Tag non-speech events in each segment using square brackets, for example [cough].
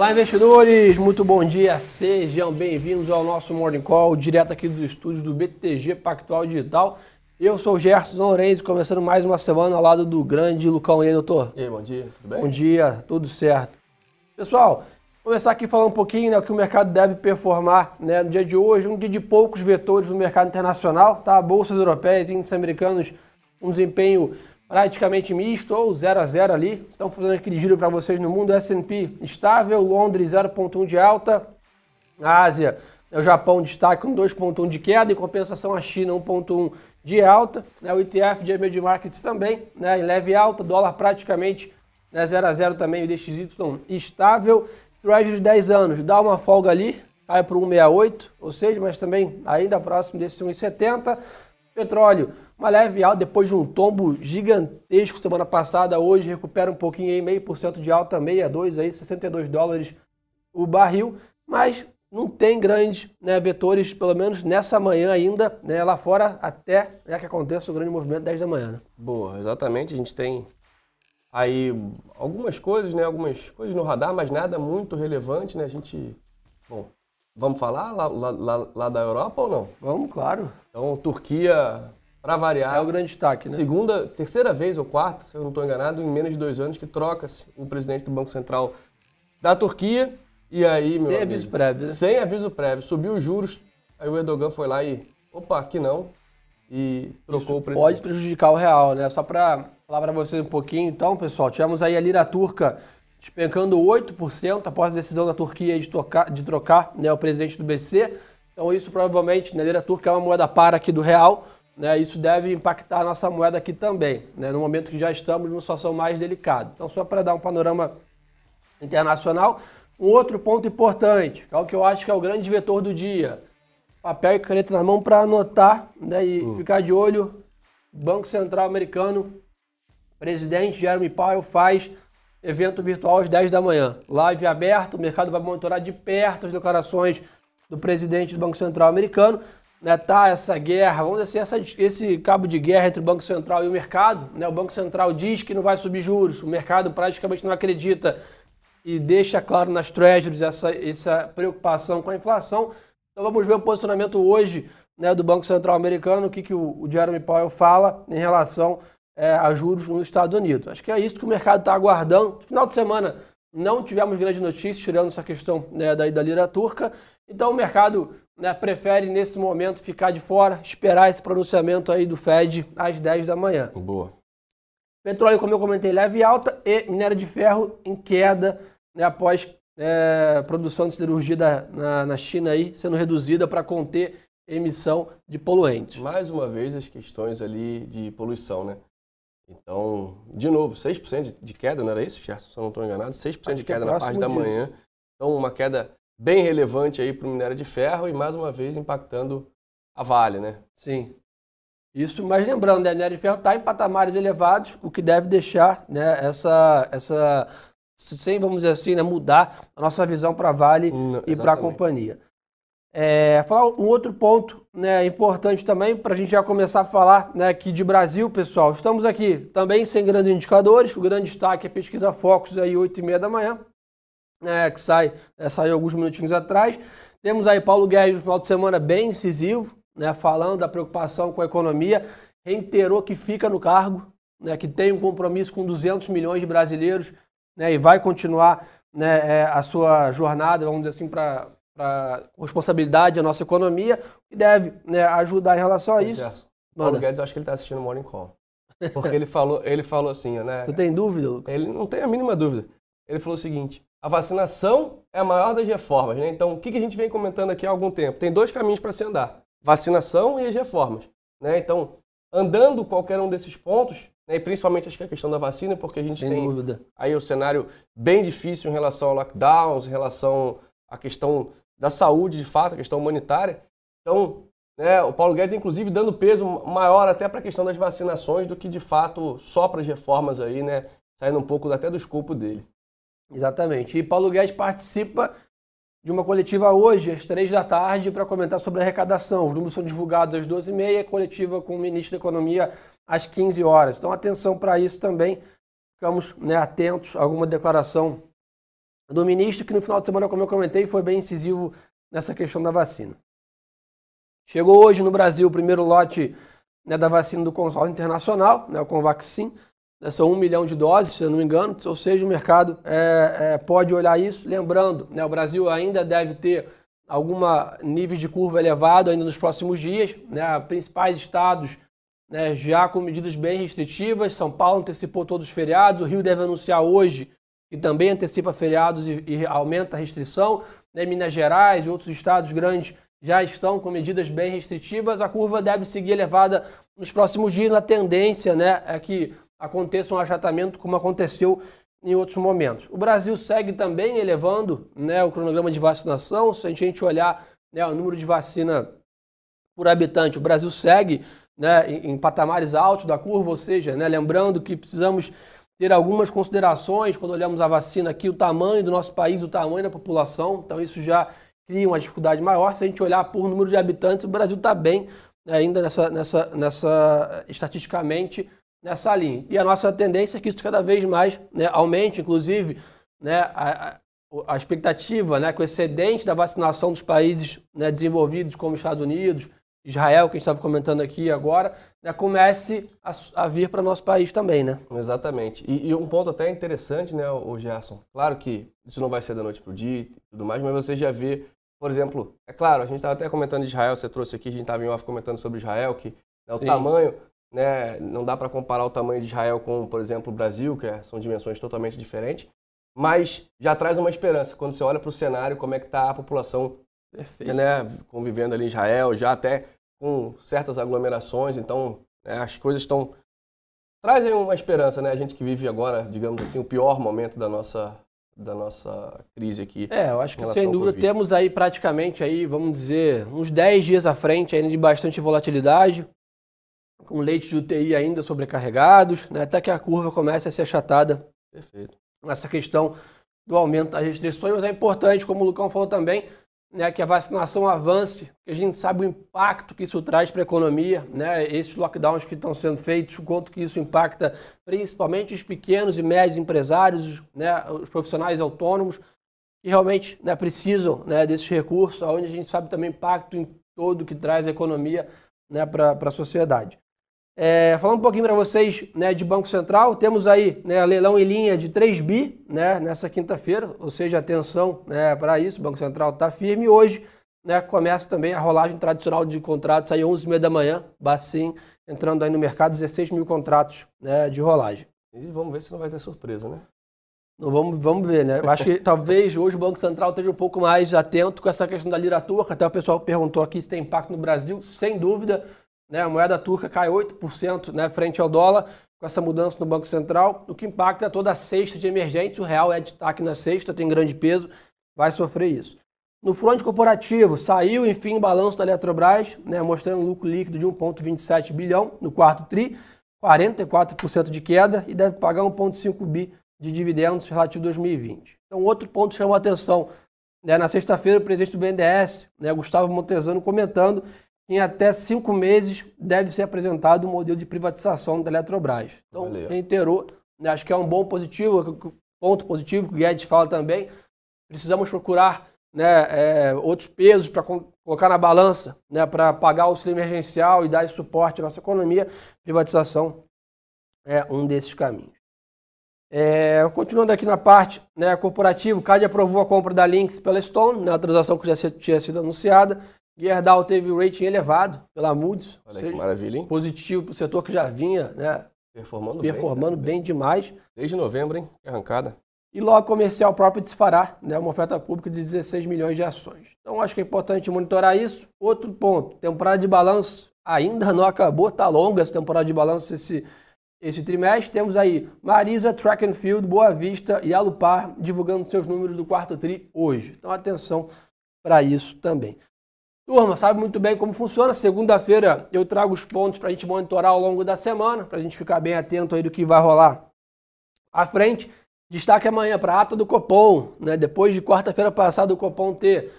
Olá, investidores! Muito bom dia, sejam bem-vindos ao nosso Morning Call, direto aqui dos estúdios do BTG Pactual Digital. Eu sou o Gerson Lourenço, começando mais uma semana ao lado do grande Lucão. E aí, doutor? E aí, bom dia, tudo bem? Bom dia, tudo certo. Pessoal, começar aqui falando um pouquinho né, o que o mercado deve performar né, no dia de hoje, um dia de poucos vetores no mercado internacional, tá? Bolsas europeias índices americanos, um desempenho praticamente misto ou 0 a 0 ali. Estão fazendo aquele giro para vocês no mundo. S&P estável, Londres 0,1 de alta, Ásia, o Japão destaque com 2,1 de queda, em compensação a China 1,1 de alta, né, o ETF de Emerging Markets também, né, em leve alta, dólar praticamente né, 0 a 0 também, o DXY estável, Treasury de 10 anos, dá uma folga ali, cai para 1,68, ou seja, mas também ainda próximo desse 1,70, petróleo uma leve alta depois de um tombo gigantesco semana passada, hoje recupera um pouquinho aí, meio por cento de alta, 62 aí, 62 dólares o barril, mas não tem grandes né, vetores, pelo menos nessa manhã ainda, né, lá fora, até né, que aconteça o grande movimento 10 da manhã. Né? Boa, exatamente. A gente tem aí algumas coisas, né, algumas coisas no radar, mas nada muito relevante, né? A gente, bom, vamos falar lá, lá, lá, lá da Europa ou não? Vamos, claro. Então, Turquia para variar. É o grande destaque, né? Segunda, terceira vez ou quarta, se eu não estou enganado, em menos de dois anos que troca-se o presidente do Banco Central da Turquia. E aí, meu Sem amigo, aviso prévio, né? Sem aviso prévio. Subiu os juros, aí o Erdogan foi lá e, opa, aqui não. E trocou Isso o presidente. pode prejudicar o real, né? Só para falar para vocês um pouquinho, então, pessoal, tivemos aí a lira turca despencando 8% após a decisão da Turquia de, tocar, de trocar né, o presidente do BC. Então, isso provavelmente, né, a lira turca é uma moeda para aqui do real. Né, isso deve impactar a nossa moeda aqui também, né, no momento que já estamos numa situação mais delicada. Então, só para dar um panorama internacional, um outro ponto importante, que é o que eu acho que é o grande vetor do dia. Papel e caneta na mão para anotar né, e uhum. ficar de olho. Banco Central Americano, presidente Jeremy Powell faz evento virtual às 10 da manhã. Live aberto, o mercado vai monitorar de perto as declarações do presidente do Banco Central Americano né, tá essa guerra, vamos dizer assim, essa, esse cabo de guerra entre o Banco Central e o mercado. Né? O Banco Central diz que não vai subir juros, o mercado praticamente não acredita e deixa claro nas treasuries essa, essa preocupação com a inflação. Então vamos ver o posicionamento hoje né, do Banco Central americano, o que, que o, o Jeremy Powell fala em relação é, a juros nos Estados Unidos. Acho que é isso que o mercado está aguardando. Final de semana não tivemos grandes notícias, tirando essa questão né, da, da lira turca. Então o mercado né, prefere nesse momento ficar de fora, esperar esse pronunciamento aí do Fed às 10 da manhã. Boa. Petróleo, como eu comentei, leve alta e minério de ferro em queda né, após é, produção de cirurgia da, na, na China aí sendo reduzida para conter emissão de poluentes. Mais uma vez as questões ali de poluição, né? Então, de novo, 6% de queda, não era isso, Gerson? Se eu não estou enganado, 6% Acho de é queda é na parte da disso. manhã. Então, uma queda bem relevante aí para o minério de ferro e mais uma vez impactando a Vale, né? Sim. Isso, mas lembrando, né, o minério de ferro está em patamares elevados, o que deve deixar né, essa, essa, sem, vamos dizer assim, né, mudar a nossa visão para a Vale Não, e para a companhia. É, falar um outro ponto né, importante também, para a gente já começar a falar né, aqui de Brasil, pessoal. Estamos aqui também sem grandes indicadores, o grande destaque é a pesquisa Focus aí, 8 e meia da manhã né, que sai, é, saiu alguns minutinhos atrás. Temos aí Paulo Guedes no final de semana bem incisivo, né, falando da preocupação com a economia, reiterou que fica no cargo, né, que tem um compromisso com 200 milhões de brasileiros né, e vai continuar né, é, a sua jornada, vamos dizer assim, para responsabilidade da nossa economia e deve né, ajudar em relação a isso. Gerson, Paulo Guedes, acho que ele está assistindo Morning Call. Porque ele falou, ele falou assim, né? [laughs] Tu tem dúvida, Lucas? Ele não tem a mínima dúvida. Ele falou o seguinte: a vacinação é a maior das reformas, né? Então, o que a gente vem comentando aqui há algum tempo? Tem dois caminhos para se andar: vacinação e as reformas, né? Então, andando qualquer um desses pontos, né, e principalmente acho que a questão da vacina, porque a gente Sem tem dúvida. aí o cenário bem difícil em relação ao lockdowns, em relação à questão da saúde, de fato, a questão humanitária. Então, né, o Paulo Guedes, inclusive, dando peso maior até para a questão das vacinações do que, de fato, só para as reformas aí, né? Saindo um pouco até do escopo dele. Exatamente. E Paulo Guedes participa de uma coletiva hoje, às três da tarde, para comentar sobre a arrecadação. Os números são divulgados às 12h30, coletiva com o ministro da Economia às 15 horas. Então, atenção para isso também. Ficamos né, atentos a alguma declaração do ministro, que no final de semana, como eu comentei, foi bem incisivo nessa questão da vacina. Chegou hoje no Brasil o primeiro lote né, da vacina do consórcio internacional, né, o Convaxin, né, são um milhão de doses, se eu não me engano, ou seja, o mercado é, é, pode olhar isso. Lembrando, né, o Brasil ainda deve ter algum nível de curva elevado ainda nos próximos dias. Né, principais estados né, já com medidas bem restritivas, São Paulo antecipou todos os feriados, o Rio deve anunciar hoje e também antecipa feriados e, e aumenta a restrição. Né, Minas Gerais e outros estados grandes já estão com medidas bem restritivas. A curva deve seguir elevada nos próximos dias. A tendência né, é que aconteça um achatamento como aconteceu em outros momentos. O Brasil segue também elevando né, o cronograma de vacinação. Se a gente olhar né, o número de vacina por habitante, o Brasil segue né, em, patamares altos da curva, ou seja, né, lembrando que precisamos ter algumas considerações quando olhamos a vacina aqui, o tamanho do nosso país, o tamanho da população. Então isso já cria uma dificuldade maior. Se a gente olhar por número de habitantes, o Brasil está bem né, ainda nessa, nessa, nessa estatisticamente nessa linha. E a nossa tendência é que isso cada vez mais né, aumente, inclusive, né, a, a, expectativa né, com o excedente da vacinação dos países né, desenvolvidos, como Estados Unidos, Israel, que a gente estava comentando aqui agora, né, comece a, a vir para o nosso país também, né? Exatamente. E, e, um ponto até interessante, né, o Gerson? Claro que isso não vai ser da noite para o dia e tudo mais, mas você já vê, por exemplo, é claro, a gente estava até comentando de Israel, você trouxe aqui, a gente estava em off comentando sobre Israel, que é o Sim. tamanho né? Não dá para comparar o tamanho de Israel com, por exemplo, o Brasil, que é, são dimensões totalmente diferentes, mas já traz uma esperança. Quando você olha para o cenário, como é que está a população né, convivendo ali em Israel, já até com certas aglomerações, então né, as coisas estão trazem uma esperança, né? A gente que vive agora, digamos assim, o pior momento da nossa da nossa crise aqui. É, eu acho que sem dúvida temos aí praticamente aí, vamos dizer, uns 10 dias à frente ainda de bastante volatilidade com leitos de UTI ainda sobrecarregados, né, até que a curva comece a ser achatada. Perfeito. Nessa questão do aumento das restrições, mas é importante, como o Lucão falou também, né, que a vacinação avance, que a gente sabe o impacto que isso traz para a economia, né, esses lockdowns que estão sendo feitos, o quanto que isso impacta principalmente os pequenos e médios empresários, né, os profissionais autônomos, que realmente né, precisam né, desses recursos, onde a gente sabe também o impacto em todo que traz a economia né, para a sociedade. É, falando um pouquinho para vocês né, de Banco Central, temos aí né, leilão em linha de 3 bi né, nessa quinta-feira, ou seja, atenção né, para isso, o Banco Central está firme. E hoje né, começa também a rolagem tradicional de contratos, aí 11h30 da manhã, Bacim entrando aí no mercado, 16 mil contratos né, de rolagem. E vamos ver se não vai ter surpresa, né? Não, vamos, vamos ver, né? Eu acho que talvez hoje o Banco Central esteja um pouco mais atento com essa questão da lira turca. Até o pessoal perguntou aqui se tem impacto no Brasil. Sem dúvida, né? A moeda turca cai 8% né, frente ao dólar com essa mudança no Banco Central, o que impacta toda a cesta de emergentes. O real é destaque na cesta, tem grande peso, vai sofrer isso. No fronte corporativo, saiu enfim o balanço da Eletrobras, né, mostrando um lucro líquido de 1,27 bilhão no quarto TRI, 44% de queda e deve pagar 1,5 bi de dividendos relativo a 2020. Então, outro ponto chamou a atenção. Né, na sexta-feira, o presidente do BNDES, né, Gustavo Montezano, comentando em até cinco meses deve ser apresentado um modelo de privatização da Eletrobras. Então, Valeu. reiterou, né, acho que é um bom positivo, ponto positivo que o Guedes fala também. Precisamos procurar né, é, outros pesos para colocar na balança, né, para pagar o auxílio emergencial e dar suporte à nossa economia. Privatização é um desses caminhos. É, continuando aqui na parte né, corporativa, o CAD aprovou a compra da Lynx pela Stone, né, a transação que já tinha sido anunciada. Gerdau teve o rating elevado pela Moody's. Olha que maravilha, hein? Positivo para o setor que já vinha, né? Performando, performando bem, bem, demais. Desde novembro, hein? Que arrancada. E logo comercial próprio disparar, né? Uma oferta pública de 16 milhões de ações. Então acho que é importante monitorar isso. Outro ponto, temporada de balanço ainda não acabou, tá longa essa temporada de balanço esse, esse trimestre. Temos aí Marisa, Track and Field, Boa Vista e Alupar divulgando seus números do quarto tri hoje. Então atenção para isso também. Turma, sabe muito bem como funciona. Segunda-feira eu trago os pontos para a gente monitorar ao longo da semana, para a gente ficar bem atento aí do que vai rolar à frente. Destaque amanhã para a ata do Copom, né? Depois de quarta-feira passada o Copom ter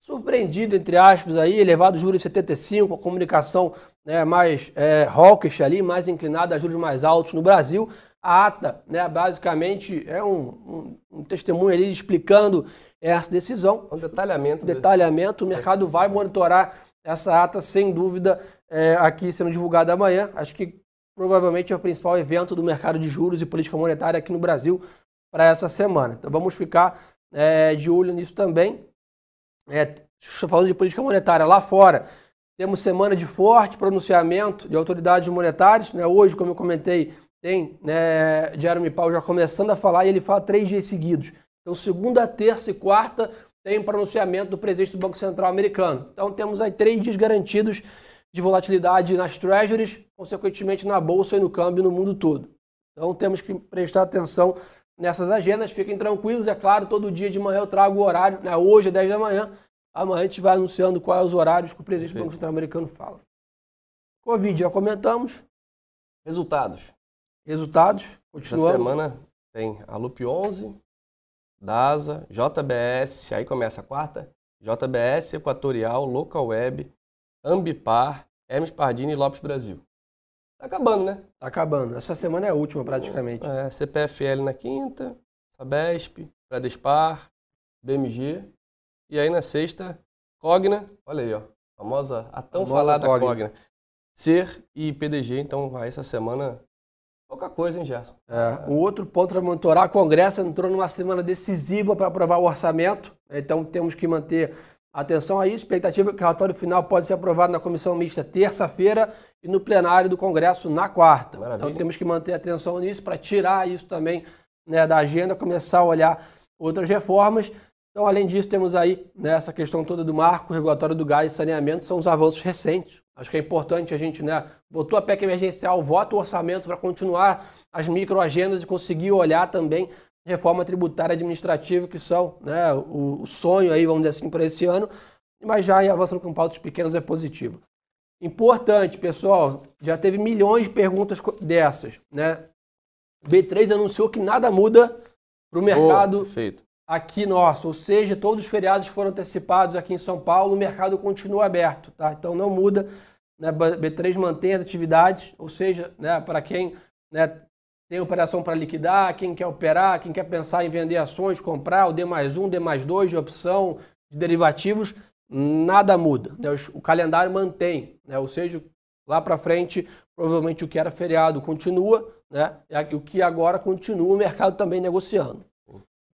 surpreendido, entre aspas, aí, elevado juros em 75, a comunicação né, mais é, hawkish ali, mais inclinada a juros mais altos no Brasil. A ata, né, basicamente, é um, um, um testemunho ali explicando essa decisão. Um detalhamento. Detalhamento. O mercado vai monitorar essa ata, sem dúvida, é, aqui sendo divulgada amanhã. Acho que provavelmente é o principal evento do mercado de juros e política monetária aqui no Brasil para essa semana. Então vamos ficar é, de olho nisso também. É, falando de política monetária lá fora, temos semana de forte pronunciamento de autoridades monetárias. Né? Hoje, como eu comentei, tem né, Jeremy Powell já começando a falar e ele fala três dias seguidos. Então, segunda, terça e quarta tem pronunciamento do presidente do Banco Central americano. Então, temos aí três dias garantidos de volatilidade nas treasuries, consequentemente na bolsa e no câmbio no mundo todo. Então, temos que prestar atenção nessas agendas. Fiquem tranquilos, é claro, todo dia de manhã eu trago o horário. Né? Hoje é 10 da manhã. Amanhã a gente vai anunciando quais os horários que o presidente do Banco Central americano fala. Covid, já comentamos. Resultados. Resultados, continuamos. Essa semana tem a LUP 11, DASA, JBS, aí começa a quarta, JBS, Equatorial, Local Web, Ambipar, Hermes Pardini e Lopes Brasil. Tá acabando, né? Tá acabando. Essa semana é a última, praticamente. É, CPFL na quinta, Sabesp, Bradespar, BMG. E aí na sexta, Cogna, olha aí, ó. Famosa, a tão famosa falada Cogna. Cogna. Ser e PDG, então essa semana Pouca coisa, hein, Gerson? É, o outro ponto para monitorar, o Congresso entrou numa semana decisiva para aprovar o orçamento, então temos que manter atenção a isso. Expectativa é que o relatório final pode ser aprovado na comissão mista terça-feira e no plenário do Congresso na quarta. Maravilha. Então temos que manter atenção nisso para tirar isso também né, da agenda, começar a olhar outras reformas. Então, além disso, temos aí né, essa questão toda do marco regulatório do gás e saneamento, são os avanços recentes. Acho que é importante a gente, né, votou a PEC emergencial, vota o orçamento para continuar as microagendas e conseguir olhar também reforma tributária administrativa, que são né, o, o sonho aí, vamos dizer assim, para esse ano, mas já avançando com pautas pequenas é positivo. Importante, pessoal, já teve milhões de perguntas dessas, né? B3 anunciou que nada muda para o mercado oh, aqui nosso, ou seja, todos os feriados foram antecipados aqui em São Paulo, o mercado continua aberto, tá? Então não muda, né? B3 mantém as atividades, ou seja, né, para quem né, tem operação para liquidar, quem quer operar, quem quer pensar em vender ações, comprar o D mais um, D mais dois de opção, de derivativos, nada muda. Né? O calendário mantém, né? ou seja, lá para frente, provavelmente o que era feriado continua, né? e o que agora continua, o mercado também negociando.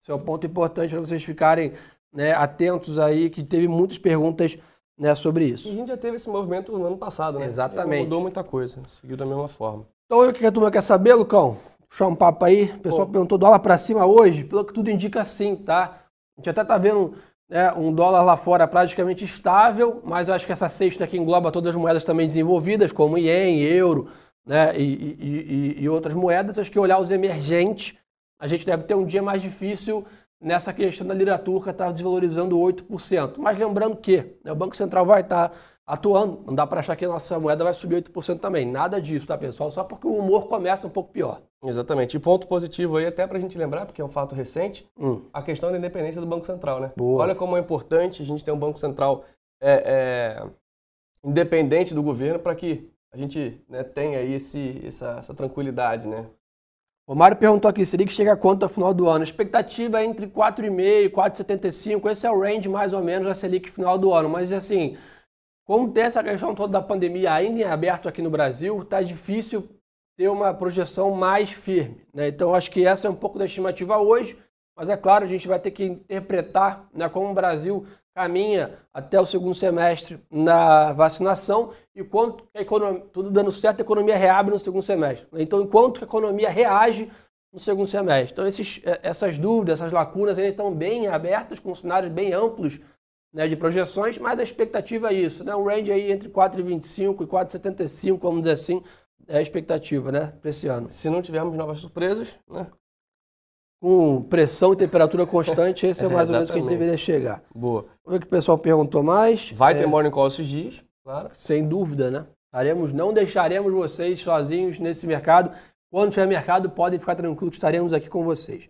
Esse é um ponto importante para vocês ficarem né, atentos aí, que teve muitas perguntas né, sobre isso. E a gente já teve esse movimento no ano passado, né? Exatamente. Mudou muita coisa, seguiu da mesma forma. Então, o que a turma quer saber, Lucão? Puxar um papo aí. O pessoal Pô. perguntou dólar para cima hoje. Pelo que tudo indica, sim, tá? A gente até tá vendo né, um dólar lá fora praticamente estável, mas acho que essa sexta aqui engloba todas as moedas também desenvolvidas, como ien, euro né, e, e, e, e outras moedas. Acho que olhar os emergentes, a gente deve ter um dia mais difícil nessa questão da lira turca estar tá desvalorizando 8%. Mas lembrando que né, o Banco Central vai estar tá atuando. Não dá para achar que a nossa moeda vai subir 8% também. Nada disso, tá, pessoal? Só porque o humor começa um pouco pior. Exatamente. E ponto positivo aí, até para a gente lembrar, porque é um fato recente, hum. a questão da independência do Banco Central, né? Boa. Olha como é importante a gente ter um Banco Central é, é, independente do governo para que a gente né, tenha aí esse, essa, essa tranquilidade, né? O Mário perguntou aqui, seria que chega a quanto ao final do ano? A expectativa é entre 4,5 e 4,75. Esse é o range mais ou menos da Selic final do ano. Mas assim, como tem essa questão toda da pandemia ainda em aberto aqui no Brasil, está difícil ter uma projeção mais firme. Né? Então, acho que essa é um pouco da estimativa hoje, mas é claro, a gente vai ter que interpretar né, como o Brasil caminha até o segundo semestre na vacinação e quanto a economia, tudo dando certo, a economia reabre no segundo semestre. Então, enquanto a economia reage no segundo semestre. Então, esses, eh, essas dúvidas, essas lacunas ainda estão bem abertas, com cenários bem amplos né, de projeções, mas a expectativa é isso, né? Um range aí entre 4,25 e 4,75, vamos dizer assim, é a expectativa, né, para esse ano. Se não tivermos novas surpresas, né? Com pressão e temperatura constante, esse é mais ou menos o que a gente deveria chegar. Boa. Vamos ver o que o pessoal perguntou mais. Vai é... ter morning call esses dias, claro. Sem dúvida, né? Estaremos, não deixaremos vocês sozinhos nesse mercado. Quando tiver mercado, podem ficar tranquilos, estaremos aqui com vocês.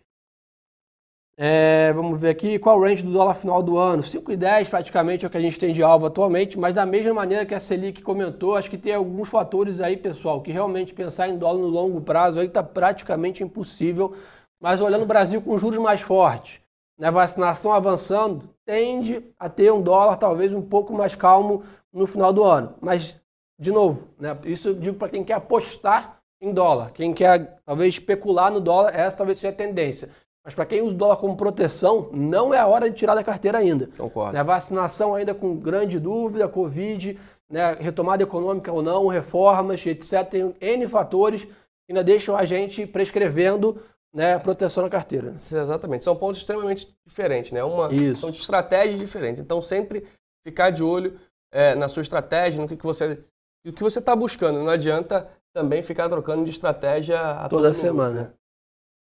É, vamos ver aqui qual o range do dólar final do ano. 5,10 praticamente é o que a gente tem de alvo atualmente, mas da mesma maneira que a Selic comentou, acho que tem alguns fatores aí, pessoal, que realmente pensar em dólar no longo prazo aí está praticamente impossível. Mas olhando o Brasil com juros mais fortes, né, vacinação avançando, tende a ter um dólar talvez um pouco mais calmo no final do ano. Mas, de novo, né, isso eu digo para quem quer apostar em dólar, quem quer talvez especular no dólar, essa talvez seja a tendência. Mas para quem usa o dólar como proteção, não é a hora de tirar da carteira ainda. Concordo. Né, vacinação ainda com grande dúvida, Covid, né, retomada econômica ou não, reformas, etc. Tem N fatores que ainda deixam a gente prescrevendo né, proteção na carteira. Exatamente. São pontos extremamente diferentes, né? Uma, Isso. São estratégias diferentes. Então, sempre ficar de olho é, na sua estratégia, no que, que você o que você está buscando. Não adianta também ficar trocando de estratégia a Toda semana. né?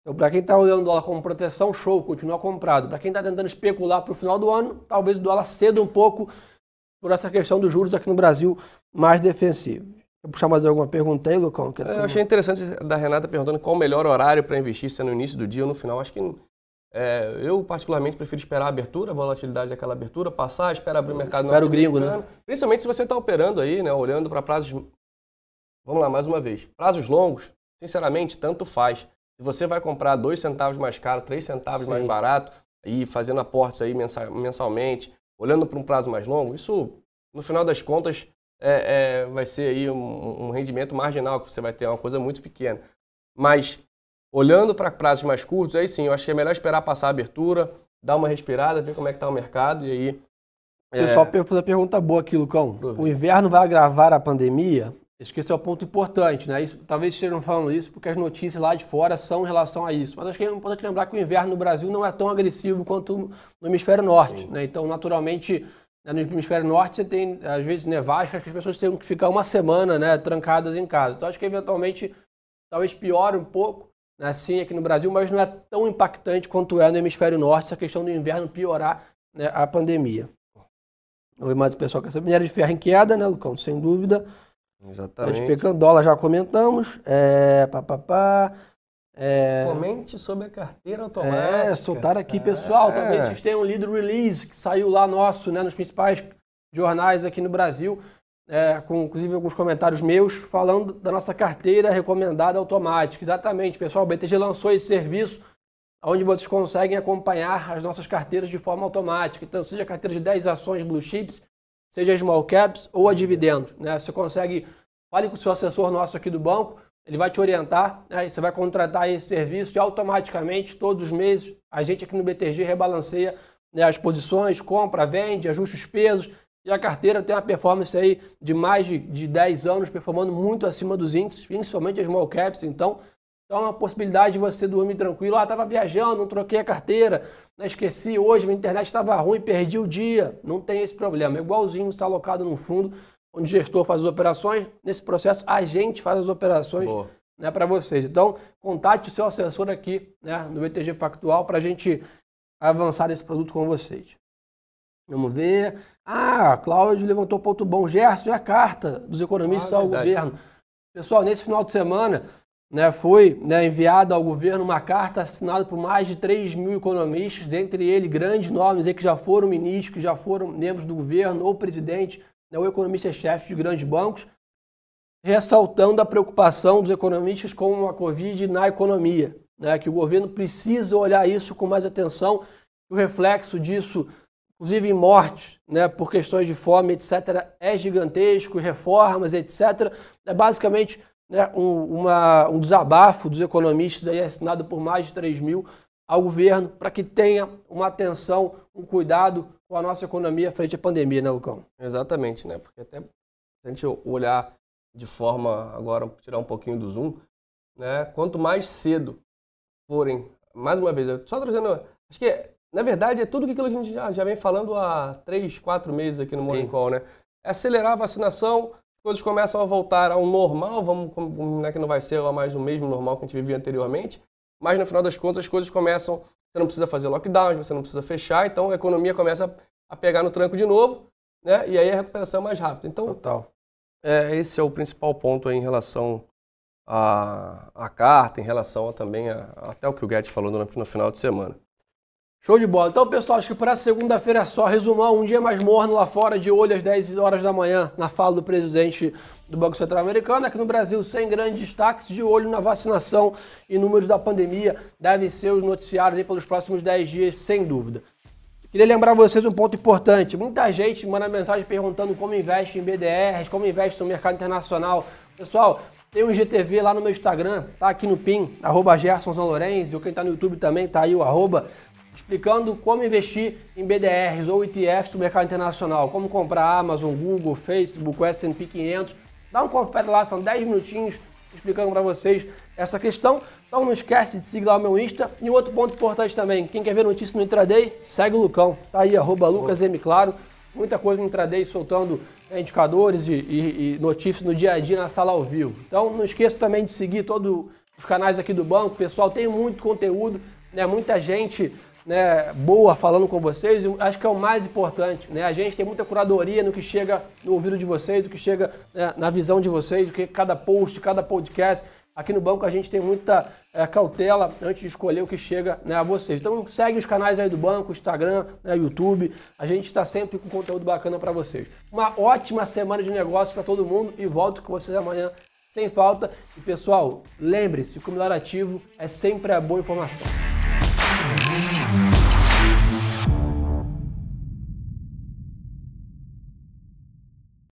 Então, para quem está olhando o dólar como proteção, show, continua comprado. Para quem está tentando especular para o final do ano, talvez o dólar ceda um pouco por essa questão dos juros aqui no Brasil mais defensivo. Vou puxar mais alguma pergunta aí, Lucão? É, Eu achei interessante da Renata perguntando qual o melhor horário para investir, se é no início do dia ou no final. Acho que é, eu, particularmente, prefiro esperar a abertura, a volatilidade daquela abertura, passar, esperar abrir o mercado Espera o gringo, né? Principalmente se você está operando aí, né? Olhando para prazos. Vamos lá, mais uma vez. Prazos longos, sinceramente, tanto faz. Se você vai comprar dois centavos mais caro, três centavos Sim. mais barato, e fazendo aportes aí mensa- mensalmente, olhando para um prazo mais longo, isso, no final das contas, é, é, vai ser aí um, um rendimento marginal que você vai ter, é uma coisa muito pequena. Mas olhando para prazos mais curtos, aí sim, eu acho que é melhor esperar passar a abertura, dar uma respirada, ver como é que está o mercado e aí. O pessoal fez uma pergunta boa aqui, Lucão. O inverno vai agravar a pandemia? Acho que esse é o ponto importante, né? Isso, talvez estejam falando isso porque as notícias lá de fora são em relação a isso. Mas acho que é importante lembrar que o inverno no Brasil não é tão agressivo quanto no hemisfério norte, né? Então, naturalmente, no hemisfério norte você tem, às vezes, nevascas que as pessoas têm que ficar uma semana, né, trancadas em casa. Então, acho que eventualmente talvez piore um pouco, né, assim, aqui no Brasil, mas não é tão impactante quanto é no hemisfério norte essa questão do inverno piorar né, a pandemia. Oi, mais o pessoal quer saber. Minério de ferro em queda, né, Lucão? Sem dúvida. Tá Exatamente. despegando dólar, já comentamos. É, pá, pá, pá. É, Comente sobre a carteira automática. é, soltaram aqui, pessoal. É. Talvez vocês tenham lido o release que saiu lá nosso, né, nos principais jornais aqui no Brasil, é, com inclusive alguns comentários meus, falando da nossa carteira recomendada automática. Exatamente, pessoal. O BTG lançou esse serviço onde vocês conseguem acompanhar as nossas carteiras de forma automática. Então, seja a carteira de 10 ações Blue Chips, seja small caps ou a dividendos. Né? Você consegue, fale com o seu assessor nosso aqui do banco, ele vai te orientar, né? Você vai contratar esse serviço e automaticamente, todos os meses, a gente aqui no BTG rebalanceia né, as posições, compra, vende, ajusta os pesos. E a carteira tem uma performance aí de mais de, de 10 anos, performando muito acima dos índices, principalmente as small caps. Então, então é uma possibilidade de você dormir tranquilo. Ah, estava viajando, não troquei a carteira, né, esqueci hoje, minha internet estava ruim, perdi o dia. Não tem esse problema. É igualzinho está alocado num fundo onde o gestor faz as operações. Nesse processo, a gente faz as operações Boa. né, para vocês. Então, contate o seu assessor aqui né, no BTG Pactual para a gente avançar esse produto com vocês. Vamos ver. Ah, Cláudio levantou ponto bom. Gerson, e a carta dos economistas Ah, ao verdade. governo? Pessoal, nesse final de semana né, foi né, enviada ao governo uma carta assinada por mais de 3 mil economistas, dentre eles grandes nomes que já foram ministros, que já foram membros do governo ou presidente, né, ou economista-chefe de grandes bancos, ressaltando a preocupação dos economistas com a Covid na economia, né, que o governo precisa olhar isso com mais atenção, o reflexo disso, inclusive em mortes, né, por questões de fome, etc., é gigantesco, reformas, etc. É basicamente né, um, uma- um desabafo dos economistas aí, assinado por mais de 3 mil ao governo, para que tenha uma atenção, um cuidado com a nossa economia frente à pandemia, né, Lucão? Exatamente, né? Porque até se a gente olhar de forma, agora tirar um pouquinho do zoom, né? Quanto mais cedo forem, mais uma vez, só trazendo, acho que na verdade é tudo aquilo que a gente já, já vem falando há três, quatro meses aqui no. Morning Call, né? É acelerar a vacinação, as coisas começam a voltar ao normal, vamos, como- não é que não vai ser mais o mesmo normal que a gente vivia anteriormente, mas no final das contas as coisas começam, você não precisa fazer lockdown, você não precisa fechar, então a economia começa a pegar no tranco de novo, né? E aí a recuperação é mais rápida. Então, Total. é, esse é o principal ponto aí em relação à, à carta, em relação a, também a, até o que o Guedes falou no, no final de semana. Show de bola. Então, pessoal, acho que para segunda-feira é só. Resumão, um dia mais morno lá fora, de olho às 10 horas da manhã, na fala do presidente do Banco Central Americano. Aqui no Brasil, sem grandes destaques, de olho na vacinação e números da pandemia. Devem ser os noticiários pelos próximos 10 dias, sem dúvida. Queria lembrar vocês um ponto importante. Muita gente manda mensagem perguntando como investe em BDRs, como investe no mercado internacional. Pessoal, tem um GTV lá no meu Instagram, tá aqui no PIN, arroba Gerson Lorenzi, ou quem tá no YouTube também, tá aí o arroba explicando como investir em BDRs ou ETFs do mercado internacional, como comprar Amazon, Google, Facebook, S&P 500. Dá um confere lá, são 10 minutinhos explicando para vocês essa questão. Então não esquece de seguir lá o meu Insta. E outro ponto importante também, quem quer ver notícia no intraday, segue o Lucão. Tá aí, arroba LucasMClaro. Muita coisa no intraday soltando né, indicadores e, e, e, notícias no dia a dia na sala ao vivo. Então não esqueça também de seguir todos os canais aqui do banco. Pessoal, tem muito conteúdo, né? muita gente né, boa falando com vocês, acho que é o mais importante. Né? A gente tem muita curadoria no que chega no ouvido de vocês, no que chega né, na visão de vocês, do que cada post, cada podcast. Aqui no banco a gente tem muita é, cautela antes de escolher o que chega né, a vocês. Então segue os canais aí do banco, Instagram, né, YouTube. A gente está sempre com conteúdo bacana para vocês. Uma ótima semana de negócios para todo mundo e volto com vocês amanhã sem falta. E pessoal, lembre-se, o melhor ativo é sempre a boa informação.